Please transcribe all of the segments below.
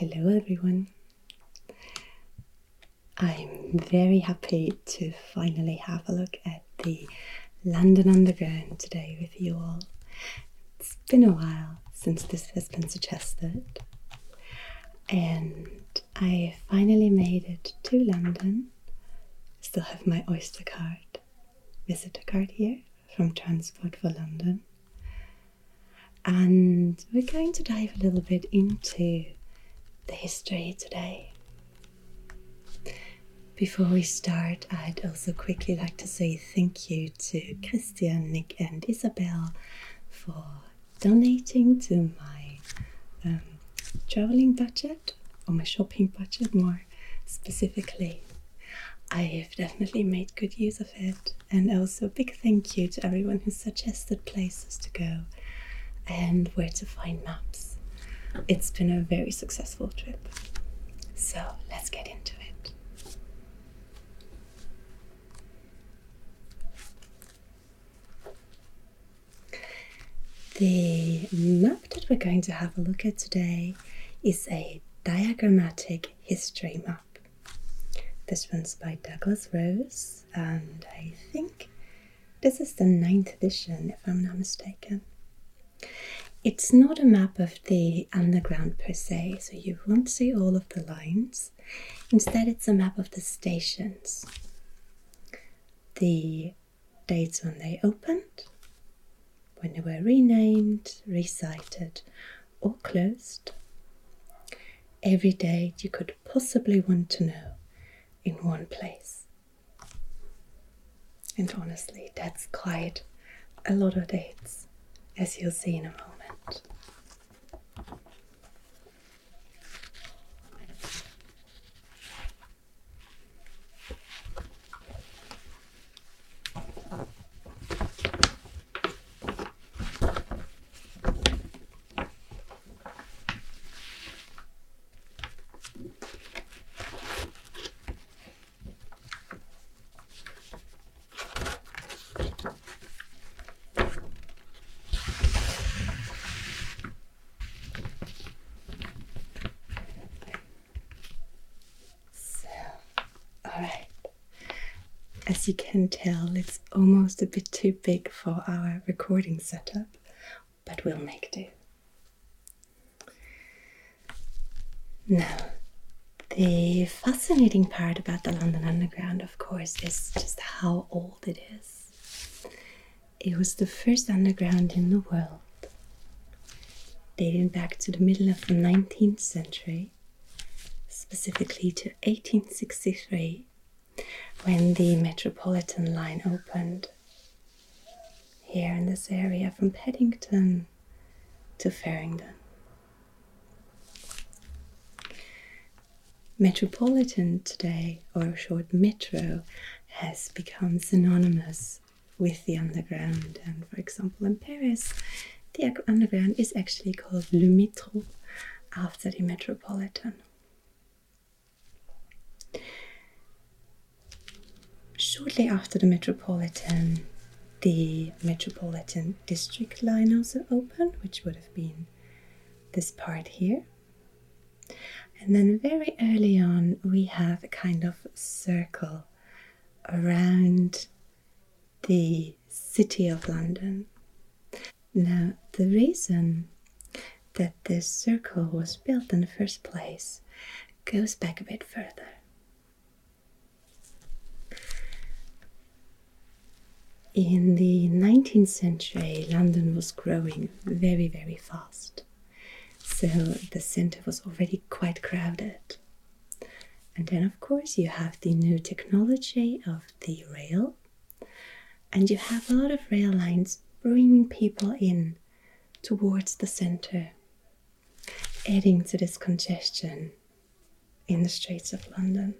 Hello, everyone. I'm very happy to finally have a look at the London Underground today with you all. It's been a while since this has been suggested, and I finally made it to London. Still have my Oyster card, visitor card here from Transport for London. And we're going to dive a little bit into the history today. Before we start, I'd also quickly like to say thank you to Christian, Nick, and Isabel for donating to my um, traveling budget or my shopping budget more specifically. I have definitely made good use of it, and also a big thank you to everyone who suggested places to go and where to find maps. It's been a very successful trip. So let's get into it. The map that we're going to have a look at today is a diagrammatic history map. This one's by Douglas Rose, and I think this is the ninth edition, if I'm not mistaken. It's not a map of the underground per se, so you won't see all of the lines. Instead, it's a map of the stations. The dates when they opened, when they were renamed, resited, or closed. Every date you could possibly want to know in one place. And honestly, that's quite a lot of dates, as you'll see in a moment. So, alright. As you can tell, it's almost a bit too big for our recording setup, but we'll make do. Now, the fascinating part about the London Underground, of course, is just how old it is. It was the first underground in the world, dating back to the middle of the 19th century, specifically to 1863, when the Metropolitan line opened here in this area from Paddington to Farringdon. Metropolitan today, or short Metro, has become synonymous with the underground. And for example, in Paris, the underground is actually called Le Métro after the Metropolitan. Shortly after the Metropolitan, the Metropolitan District line also opened, which would have been this part here. And then very early on, we have a kind of circle around the city of London. Now, the reason that this circle was built in the first place goes back a bit further. In the 19th century, London was growing very, very fast. So the center was already quite crowded. And then, of course, you have the new technology of the rail, and you have a lot of rail lines bringing people in towards the center, adding to this congestion in the streets of London.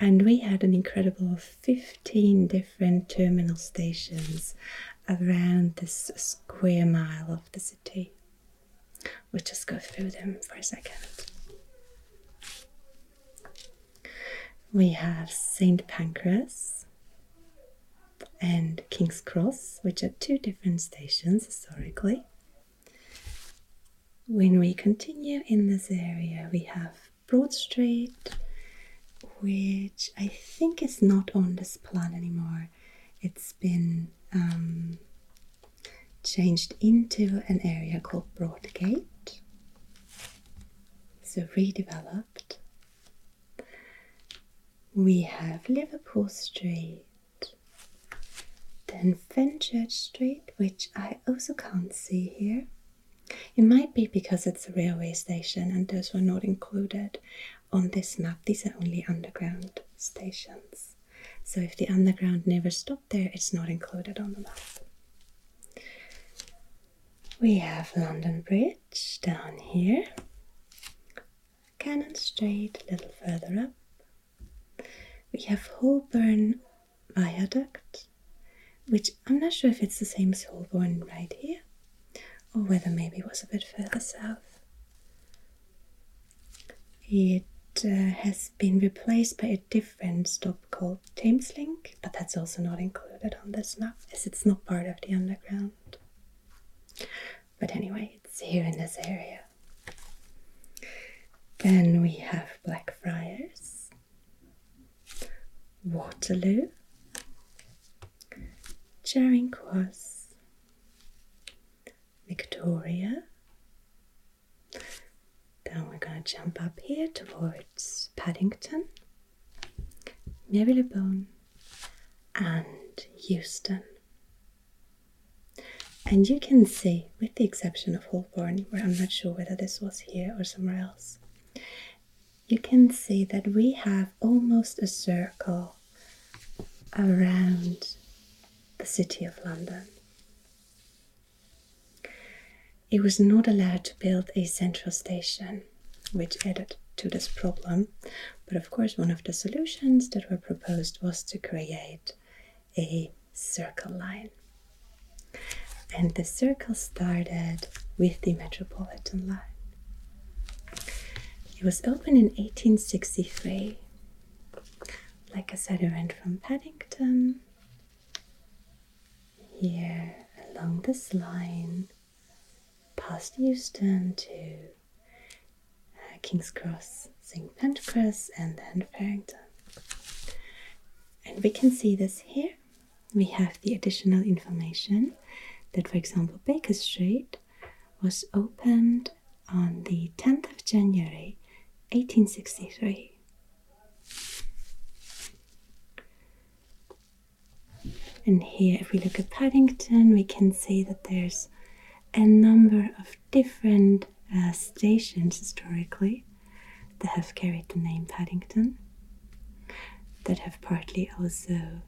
And we had an incredible 15 different terminal stations around this square mile of the city. We'll just go through them for a second. We have St. Pancras and King's Cross, which are two different stations historically. when we continue in this area, we have Broad Street, which I think is not on this plan anymore. It's been um, changed into an area called Broadgate, so redeveloped. We have Liverpool Street, then Fenchurch Street, which I also can't see here. It might be because it's a railway station and those were not included on this map. These are only underground stations. So if the underground never stopped there, it's not included on the map. We have London Bridge down here, Cannon Street a little further up. We have Holborn Viaduct, which I'm not sure if it's the same as Holborn right here, or whether maybe it was a bit further south. It uh, has been replaced by a different stop called Thameslink, but that's also not included on this map as it's not part of the underground. But anyway, it's here in this area. Then we have Blackfriars, Waterloo, Charing Cross, Victoria. Then we're going to jump up here towards Paddington, Marylebone, and Euston. And you can see, with the exception of Holborn, where I'm not sure whether this was here or somewhere else, you can see that we have almost a circle around the city of London. It was not allowed to build a central station, which added to this problem. But of course, one of the solutions that were proposed was to create a circle line. And the circle started with the Metropolitan line. It was opened in 1863. Like I said, it went from Paddington here along this line past Euston to uh, King's Cross, St. Pancras, and then Farringdon. And we can see this here. We have the additional information that, for example, Baker Street was opened on the 10th of January 1863. And here, if we look at Paddington, we can see that there's a number of different uh, stations historically that have carried the name Paddington, that have partly also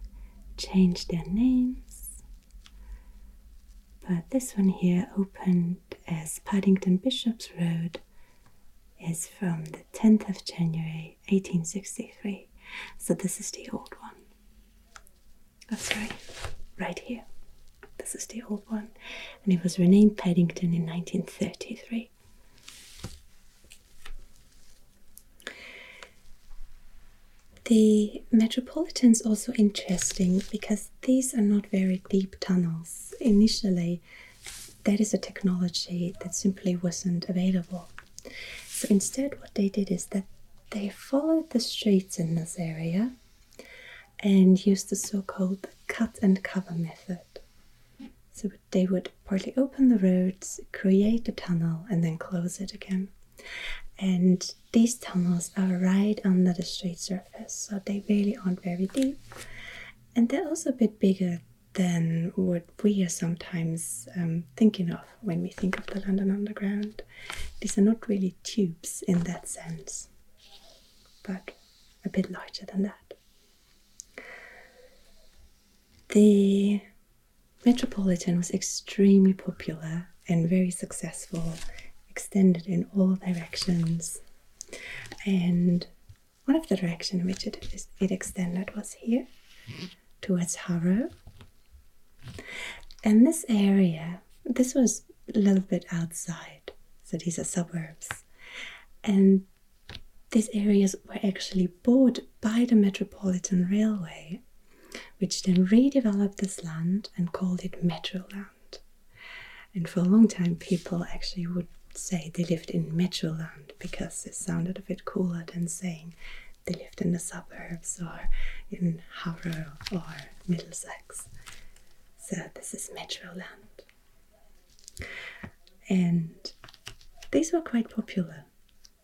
changed their names. But this one here, opened as Paddington Bishops Road, is from the 10th of January 1863. So this is the old one. That's right, right here. This is the old one, and it was renamed Paddington in 1933. The Metropolitan is also interesting because these are not very deep tunnels. Initially, that is a technology that simply wasn't available. So instead, what they did is that they followed the streets in this area and used the so called cut and cover method. So they would partly open the roads, create a tunnel, and then close it again. And these tunnels are right under the street surface, so they really aren't very deep. And they're also a bit bigger than what we are sometimes um, thinking of when we think of the London Underground. These are not really tubes in that sense, but a bit larger than that. The Metropolitan was extremely popular and very successful, extended in all directions. And one of the directions in which it, it extended was here towards Harrow. And this area, this was a little bit outside, so these are suburbs. And these areas were actually bought by the Metropolitan Railway which then redeveloped this land and called it Metroland. And for a long time, people actually would say they lived in Metroland because it sounded a bit cooler than saying they lived in the suburbs or in Harrow or Middlesex. So this is Metroland. And these were quite popular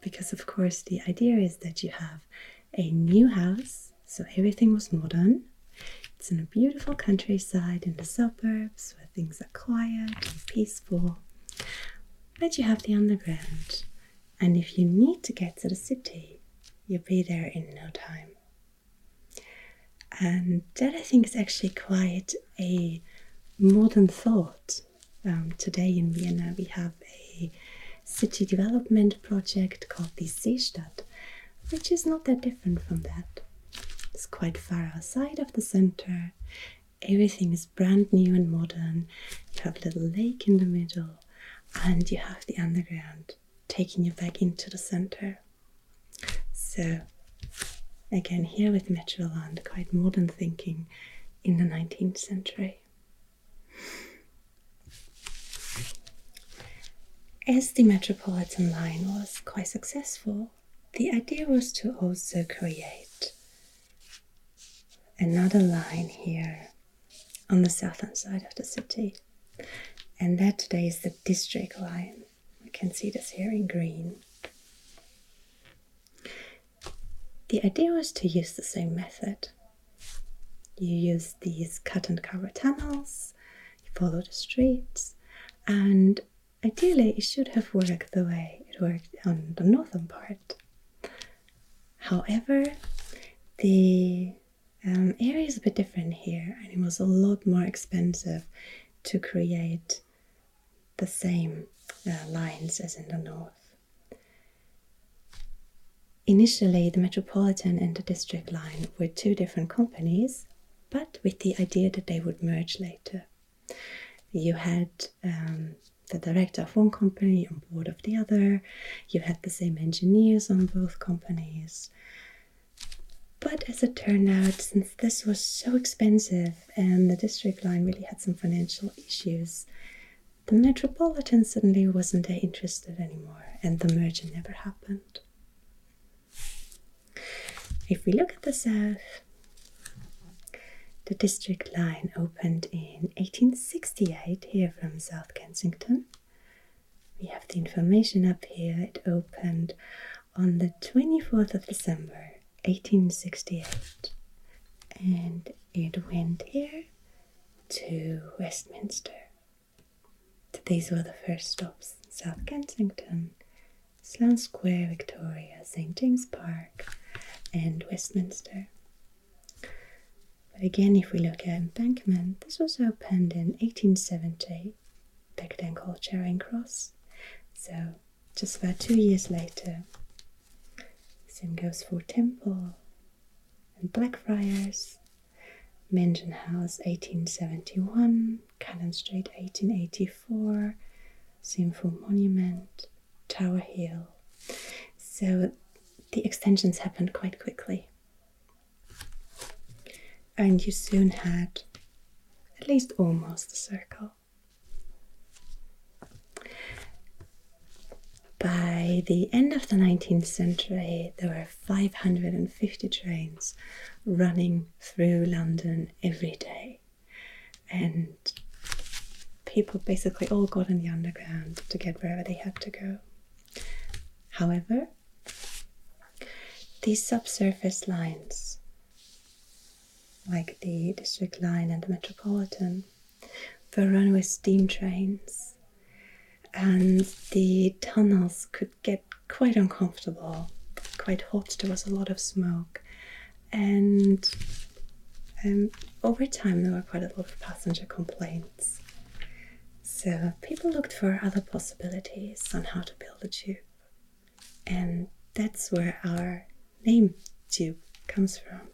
because, of course, the idea is that you have a new house, so everything was modern. It's in a beautiful countryside in the suburbs where things are quiet and peaceful. But you have the underground, and if you need to get to the city, you'll be there in no time. And that I think is actually quite a modern thought. Um, today in Vienna, we have a city development project called the Seestadt, which is not that different from that. Quite far outside of the center. Everything is brand new and modern. You have a little lake in the middle, and you have the underground taking you back into the center. So, again, here with Metroland, quite modern thinking in the 19th century. As the Metropolitan line was quite successful, the idea was to also create another line here on the southern side of the city, and that today is the district line. You can see this here in green. The idea was to use the same method. You use these cut and cover tunnels, you follow the streets, and ideally it should have worked the way it worked on the northern part. However, the um, area is a bit different here, and it was a lot more expensive to create the same uh, lines as in the north. Initially, the Metropolitan and the District line were two different companies, but with the idea that they would merge later. You had um, the director of one company on board of the other, you had the same engineers on both companies. But as it turned out, since this was so expensive and the district line really had some financial issues, the Metropolitan suddenly wasn't interested anymore and the merger never happened. If we look at the south, the district line opened in 1868 here from South Kensington. We have the information up here. It opened on the 24th of December 1868 and it went here to Westminster. These were the first stops South Kensington, Sloane Square, Victoria, St. James Park, and Westminster. But again, if we look at Embankment, this was opened in 1870, back then called Charing Cross. So just about two years later, same goes for Temple and Blackfriars, Mansion House 1871, Cannon Street 1884, same for Monument, Tower Hill. So the extensions happened quite quickly. And you soon had at least almost a circle. By the end of the 19th century, there were 550 trains running through London every day. And people basically all got in the underground to get wherever they had to go. However, these subsurface lines, like the district line and the metropolitan, were run with steam trains and the tunnels could get quite uncomfortable, quite hot. There was a lot of smoke, and um, over time there were quite a lot of passenger complaints. So people looked for other possibilities on how to build a tube, and that's where our name tube comes from.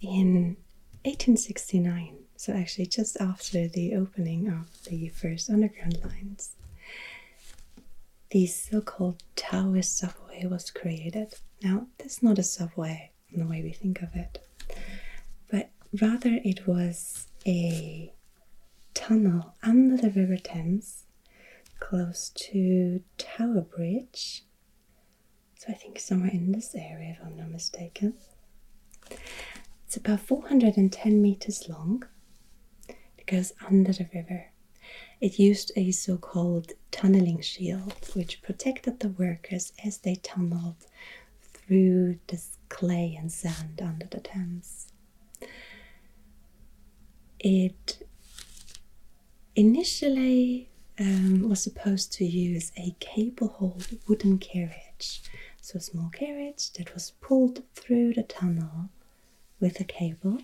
In 1869, so actually just after the opening of the first underground lines, the so-called Tower Subway was created. Now, that's not a subway in the way we think of it, but rather it was a tunnel under the River Thames close to Tower Bridge. So I think somewhere in this area, if I'm not mistaken. It's about 410 meters long. Goes under the river. It used a so called tunneling shield, which protected the workers as they tunneled through this clay and sand under the Thames. It initially um, was supposed to use a cable hauled wooden carriage. So, a small carriage that was pulled through the tunnel with a cable.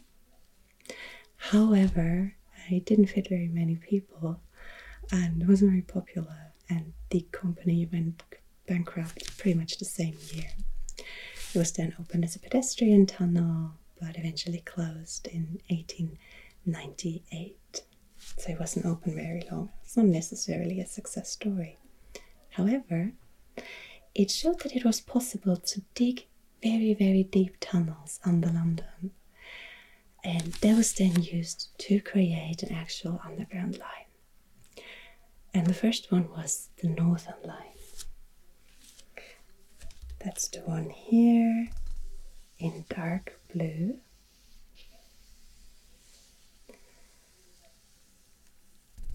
However, it didn't fit very many people and wasn't very popular, and the company went bankrupt pretty much the same year. It was then opened as a pedestrian tunnel, but eventually closed in 1898. So it wasn't open very long. It's not necessarily a success story. However, it showed that it was possible to dig very, very deep tunnels under London. And that was then used to create an actual underground line. And the first one was the Northern Line. That's the one here in dark blue.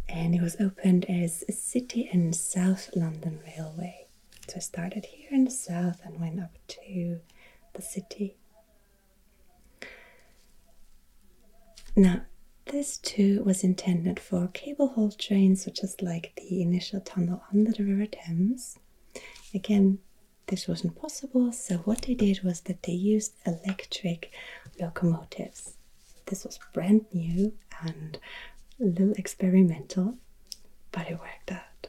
And it was opened as a City and South London Railway. So I started here in the south and went up to the city. Now, this too was intended for cable haul trains, such as like the initial tunnel under the River Thames. Again, this wasn't possible, so what they did was that they used electric locomotives. This was brand new and a little experimental, but it worked out.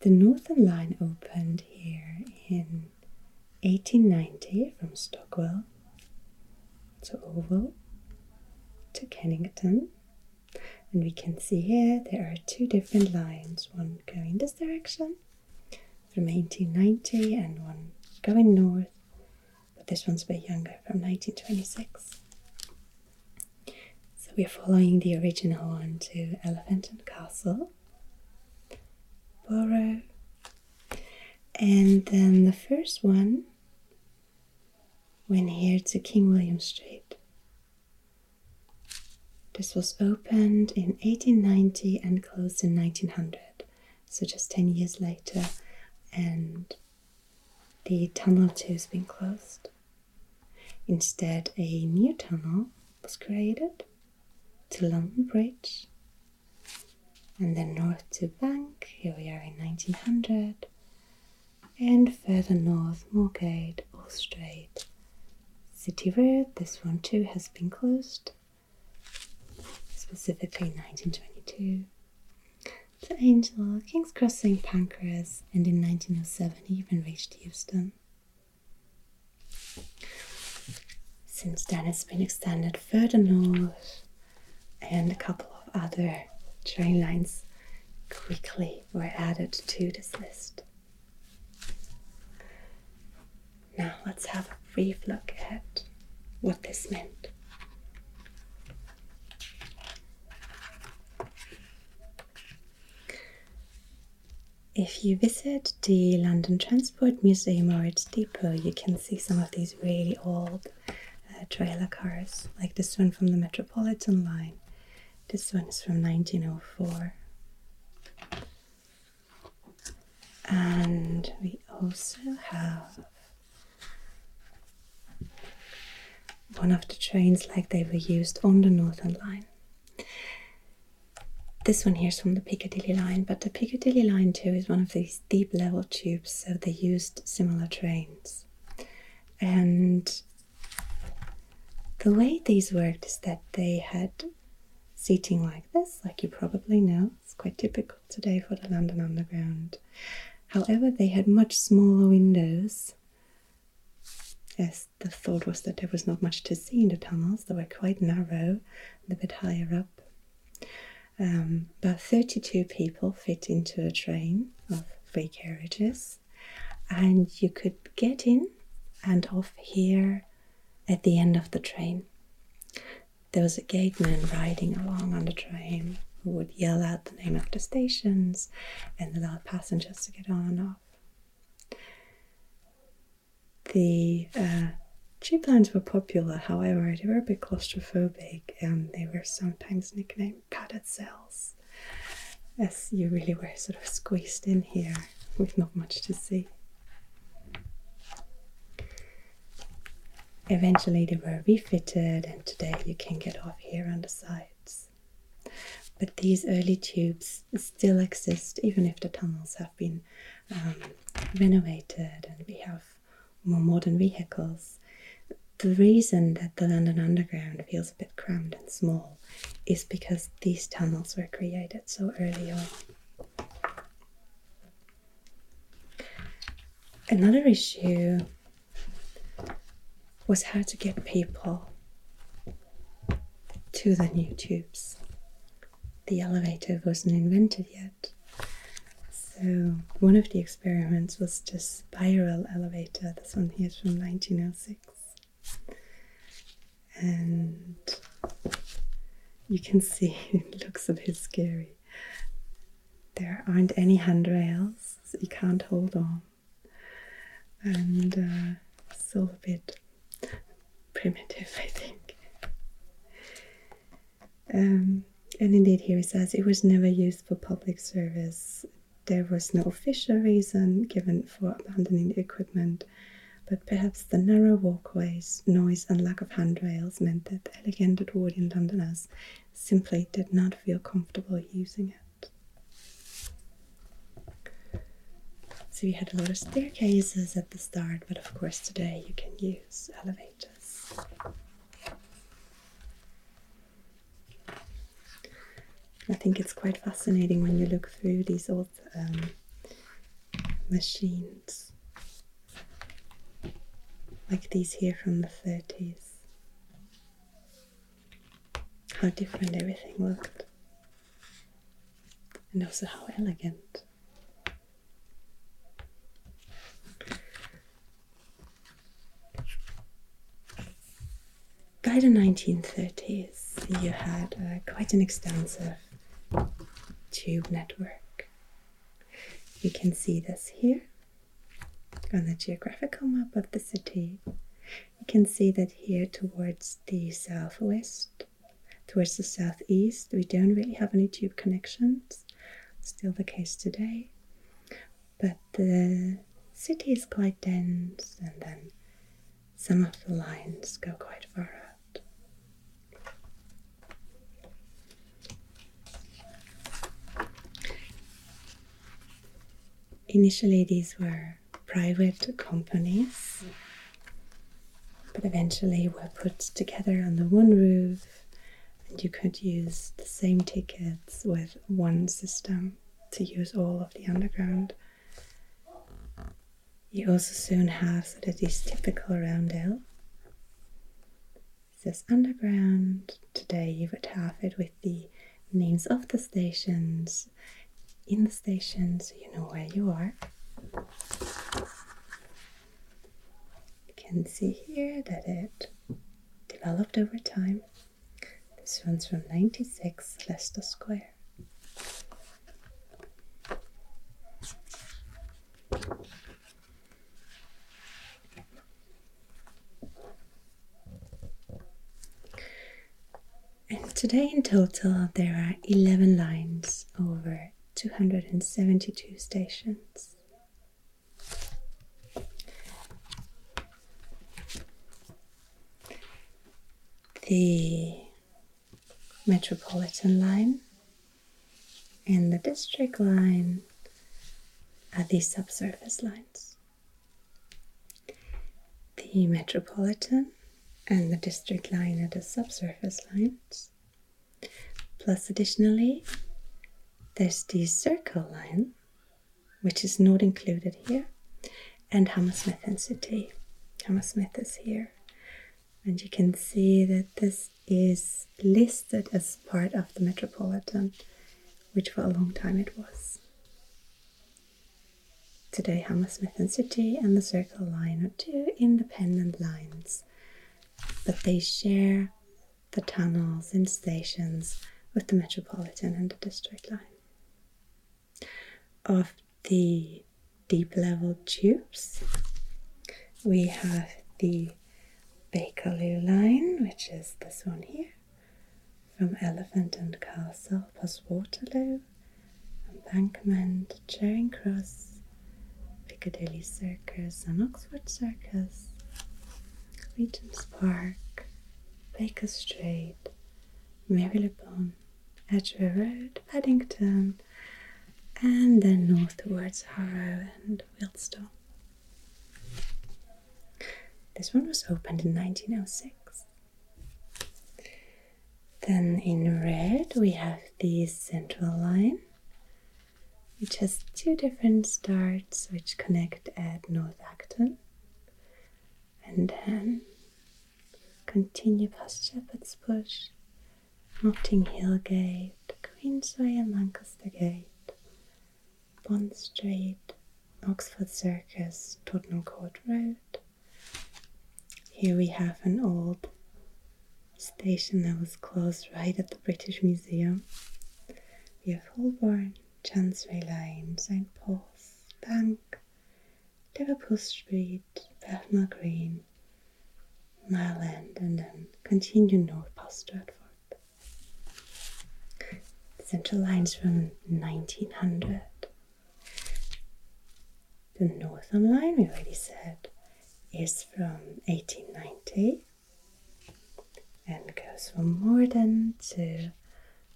The Northern Line opened here in 1890 from Stockwell to Oval to Kennington. And we can see here there are two different lines, one going this direction from 1890 and one going north, but this one's a bit younger from 1926. So we're following the original one to Elephant and Castle Borough. And then the first one went here to King William Street. This was opened in 1890 and closed in 1900, so just 10 years later, and the tunnel too has been closed. Instead, a new tunnel was created to London Bridge and then north to Bank. Here we are in 1900, and further north, Moorgate, Straight, City Road. This one too has been closed, specifically 1922. To Angel, King's Cross St Pancras, and in 1907 he even reached Euston. Since then, it's been extended further north, and a couple of other train lines quickly were added to this list. Now let's have a brief look at what this meant. If you visit the London Transport Museum or its depot, you can see some of these really old uh, trailer cars, like this one from the Metropolitan line. This one is from 1904. And we also have one of the trains like they were used on the Northern Line. This one here is from the Piccadilly line, but the Piccadilly line too is one of these deep level tubes, so they used similar trains. And the way these worked is that they had seating like this, like you probably know. It's quite typical today for the London Underground. However, they had much smaller windows, as the thought was that there was not much to see in the tunnels. They were quite narrow a bit higher up. Um, about 32 people fit into a train of three carriages, and you could get in and off here at the end of the train there was a gateman riding along on the train who would yell out the name of the stations and allow passengers to get on and off. The uh, tube lines were popular, however, they were a bit claustrophobic and they were sometimes nicknamed padded cells, as you really were sort of squeezed in here with not much to see. Eventually, they were refitted, and today you can get off here on the sides. But these early tubes still exist, even if the tunnels have been um, renovated and we have more modern vehicles. The reason that the London Underground feels a bit crammed and small is because these tunnels were created so early on. Another issue was how to get people to the new tubes. The elevator wasn't invented yet. So, one of the experiments was the spiral elevator. This one here is from 1906. And you can see it looks a bit scary. There aren't any handrails, so you can't hold on. And uh, it's all a bit primitive, I think. Um, and indeed, here it says it was never used for public service. There was no official reason given for abandoning the equipment, but perhaps the narrow walkways, noise, and lack of handrails meant that elegant Edwardian Londoners simply did not feel comfortable using it. So we had a lot of staircases at the start, but of course today you can use elevators. I think it's quite fascinating when you look through these old um, machines, like these here from the 30s. How different everything looked, and also how elegant. By the 1930s, you had uh, quite an extensive tube network. You can see this here on the geographical map of the city. You can see that here towards the southwest, towards the southeast, we don't really have any tube connections. Still the case today. But the city is quite dense, and then some of the lines go quite far out. Initially, these were private companies, but eventually were put together under one roof, and you could use the same tickets with one system to use all of the underground. You also soon have so that is typical roundel. Says underground. Today you would have it with the names of the stations in the station so you know where you are. You can see here that it developed over time. This one's from 96 Leicester Square. And today in total there are 11 lines over 272 stations. The Metropolitan line and the District line are the subsurface lines. The Metropolitan and the District line are the subsurface lines. Plus, additionally, there's the circle line, which is not included here, and Hammersmith and City. Hammersmith is here. And you can see that this is listed as part of the Metropolitan, which for a long time it was. Today, Hammersmith and City and the Circle Line are two independent lines, but they share the tunnels and stations with the Metropolitan and the District line. Of the deep level tubes, we have the Bakerloo line, which is this one here, from Elephant and Castle past Waterloo, Embankment, Charing Cross, Piccadilly Circus, and Oxford Circus, Regent's Park, Baker Street, Marylebone, Edgware Road, Paddington, and then north towards Harrow and Wealdstone. This one was opened in 1906. Then in red we have the central line, which has two different starts which connect at North Acton and then continue past Shepherd's Bush, Notting Hill Gate, Queensway and Lancaster Gate, Bond Street, Oxford Circus, Tottenham Court Road. Here we have an old station that was closed right at the British Museum. We have Holborn, Chancery Lane, St Paul's Bank, Liverpool Street, Bethnal Green, Mile End, and then continue north past Stratford. Central Lines from 1900. The Northern Line, we already said, is from 1890 and goes from Morden to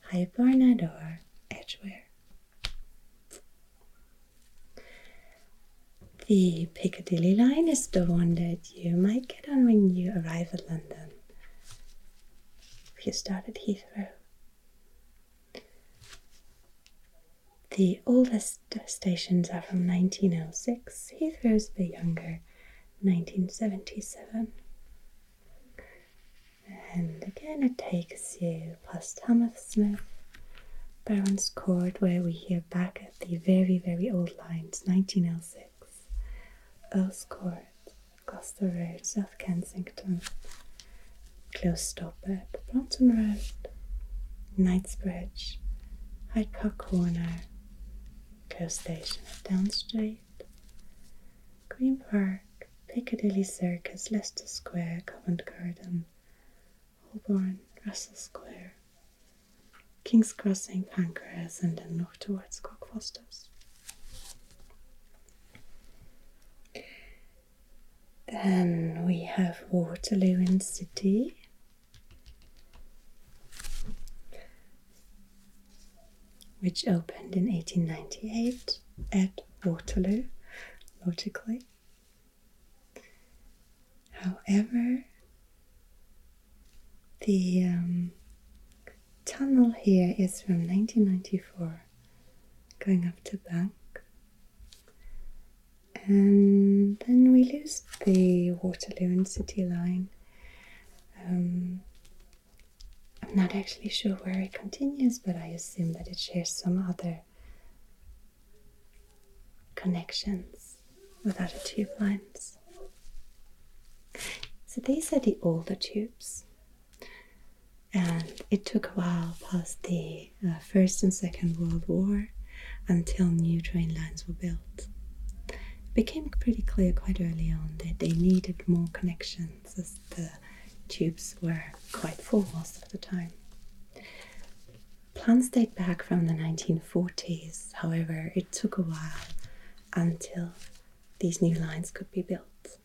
High or Edgware. The Piccadilly line is the one that you might get on when you arrive at London. If you start at Heathrow. The oldest stations are from 1906. Heathrow's bit younger, 1977. And again, it takes you past Hammersmith, Barons Court, where we hear back at the very, very old lines, 1906. Earl's Court, Gloucester Road, South Kensington, close stop at Brompton Road, Knightsbridge, Hyde Park Corner, close station at Down Street, Green Park, Piccadilly Circus, Leicester Square, Covent Garden, Holborn, Russell Square, King's Cross St Pancras, and then north towards Cockfosters. Then we have Waterloo in City. Which opened in 1898 at Waterloo, logically. However, the um, tunnel here is from 1994 going up to Bank and then we lose the Waterloo and City line. Um, I'm not actually sure where it continues, but I assume that it shares some other connections with other tube lines. So these are the older tubes, and it took a while past the uh, First and Second World War until new train lines were built It became pretty clear quite early on that they needed more connections as the tubes were quite full most of the time. Plans date back from the 1940s, however, it took a while until these new lines could be built.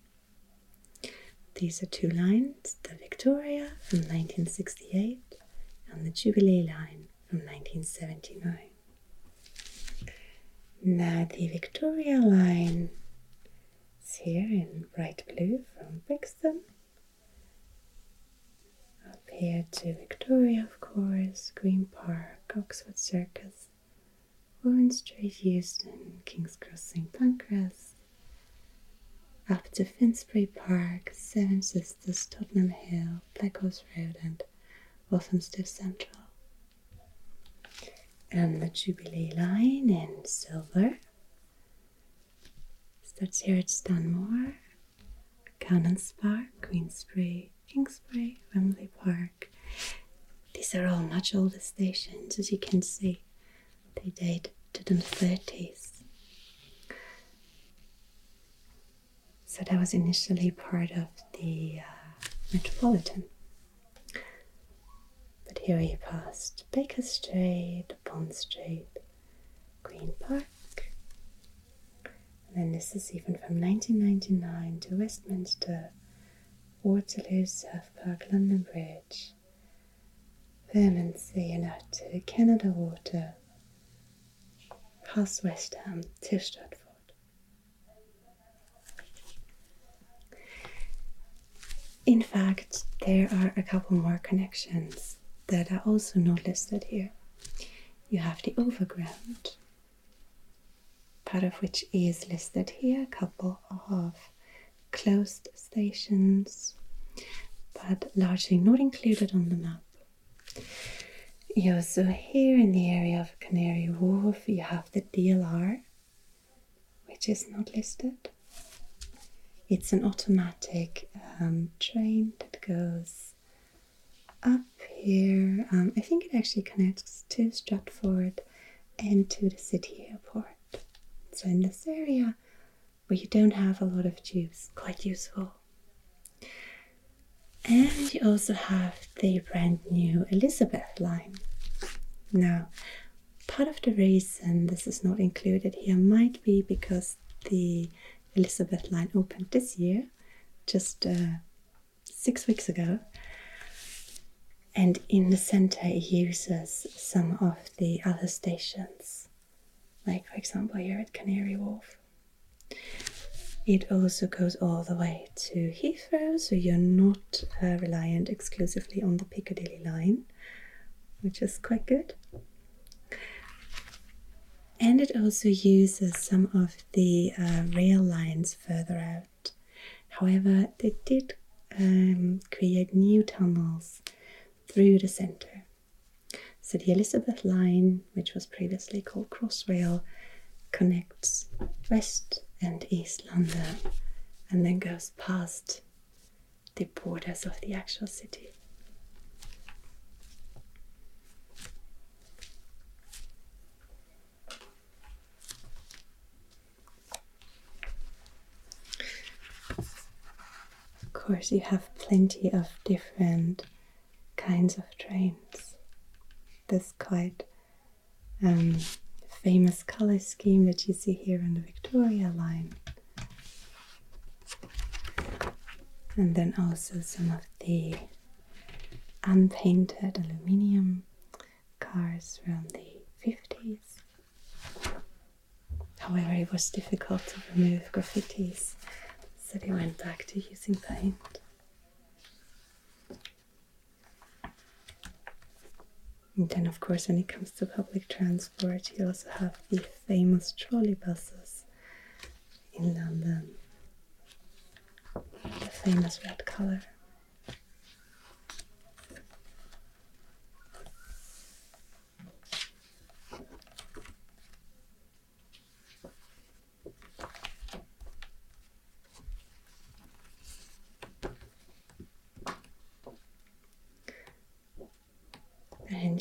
These are two lines the Victoria from 1968 and the Jubilee line from 1979. Now, the Victoria line is here in bright blue from Brixton. Here to Victoria, of course, Green Park, Oxford Circus, Warren Street, Euston, King's Cross, St Pancras. Up to Finsbury Park, Seven Sisters, Tottenham Hale, Black Horse Road, and Walthamstow Central. And the Jubilee line in silver starts here at Stanmore, Canons Park, Queensbury, Kingsbury, Wembley Park. These are all much older stations, as you can see. They date to the 30s. So that was initially part of the uh, Metropolitan. But here we passed Baker Street, Bond Street, Green Park. And then this is even from 1999 to Westminster, Waterloo, South Park, London Bridge, Bermondsey, to Canada Water, past West Ham to Stratford. In fact, there are a couple more connections that are also not listed here. You have the overground, part of which is listed here, a couple of closed stations, but largely not included on the map. You also here in the area of Canary Wharf, you have the DLR, which is not listed. It's an automatic um, train that goes up here. Um, I think it actually connects to Stratford and to the city airport. So in this area where you don't have a lot of tubes, quite useful. And you also have the brand new Elizabeth line. Now, part of the reason this is not included here might be because the Elizabeth line opened this year, just uh, six weeks ago. And in the center, it uses some of the other stations, like, for example, here at Canary Wharf. It also goes all the way to Heathrow, so you're not uh, reliant exclusively on the Piccadilly line, which is quite good and it also uses some of the uh, rail lines further out. However, they did um, create new tunnels through the centre. So the Elizabeth line, which was previously called Crossrail, connects West and East London and then goes past the borders of the actual city. Of course, you have plenty of different kinds of trains. This quite um, famous color scheme that you see here on the Victoria line. And then also some of the unpainted aluminium cars from the 50s. However, it was difficult to remove graffitis so they went back to using paint. And then, of course, when it comes to public transport, you also have the famous trolley buses in London. The famous red color.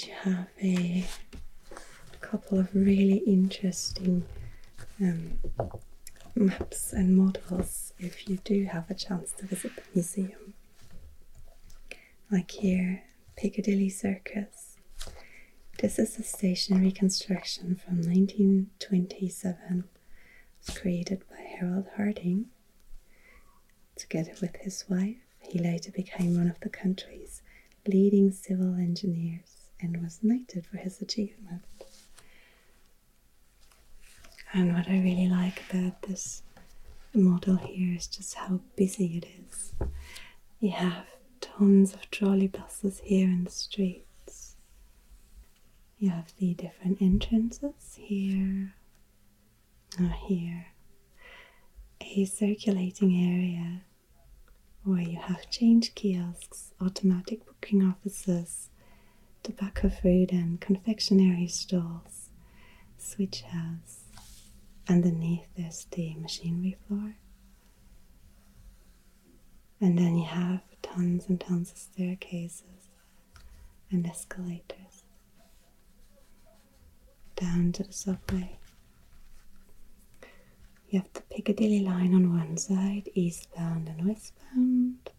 You have a couple of really interesting um, maps and models if you do have a chance to visit the museum. Like here, Piccadilly Circus. This is a station reconstruction from 1927. It was created by Harold Harding. Together with his wife, he later became one of the country's leading civil engineers and was knighted for his achievement. And what I really like about this model here is just how busy it is. You have tons of trolley buses here in the streets. You have the different entrances here, or here, a circulating area where you have change kiosks, automatic booking offices, tobacco food and confectionery stalls, switch house. Underneath there's the machinery floor. And then you have tons and tons of staircases and escalators down to the subway. You have the Piccadilly line on one side, eastbound and westbound,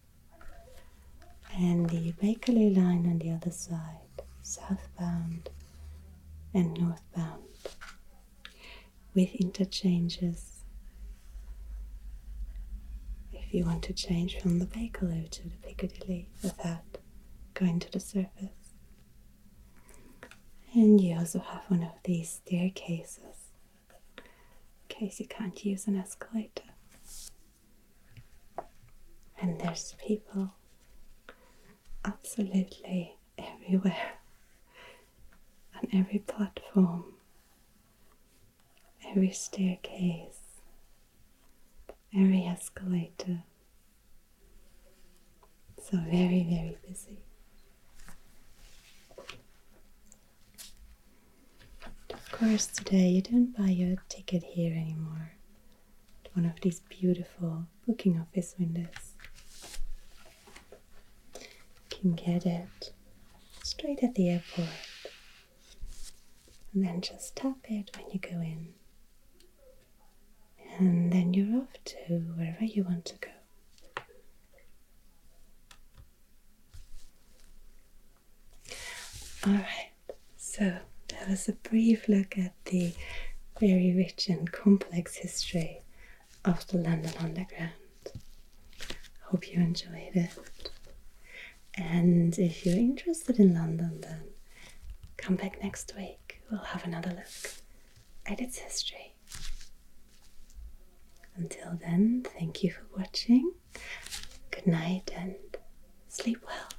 and the Bakerloo line on the other side, southbound and northbound, with interchanges. If you want to change from the Bakerloo to the Piccadilly without going to the surface. And you also have one of these staircases in case you can't use an escalator. And there's people absolutely everywhere on every platform, every staircase, every escalator. So, very, very busy. Of course, today you don't buy your ticket here anymore. One of these beautiful booking office windows. You can get it straight at the airport and then just tap it when you go in. And then you're off to wherever you want to go. Alright, so that was a brief look at the very rich and complex history of the London Underground. Hope you enjoyed it. And if you're interested in London, then come back next week. We'll have another look at its history. Until then, thank you for watching. Good night and sleep well.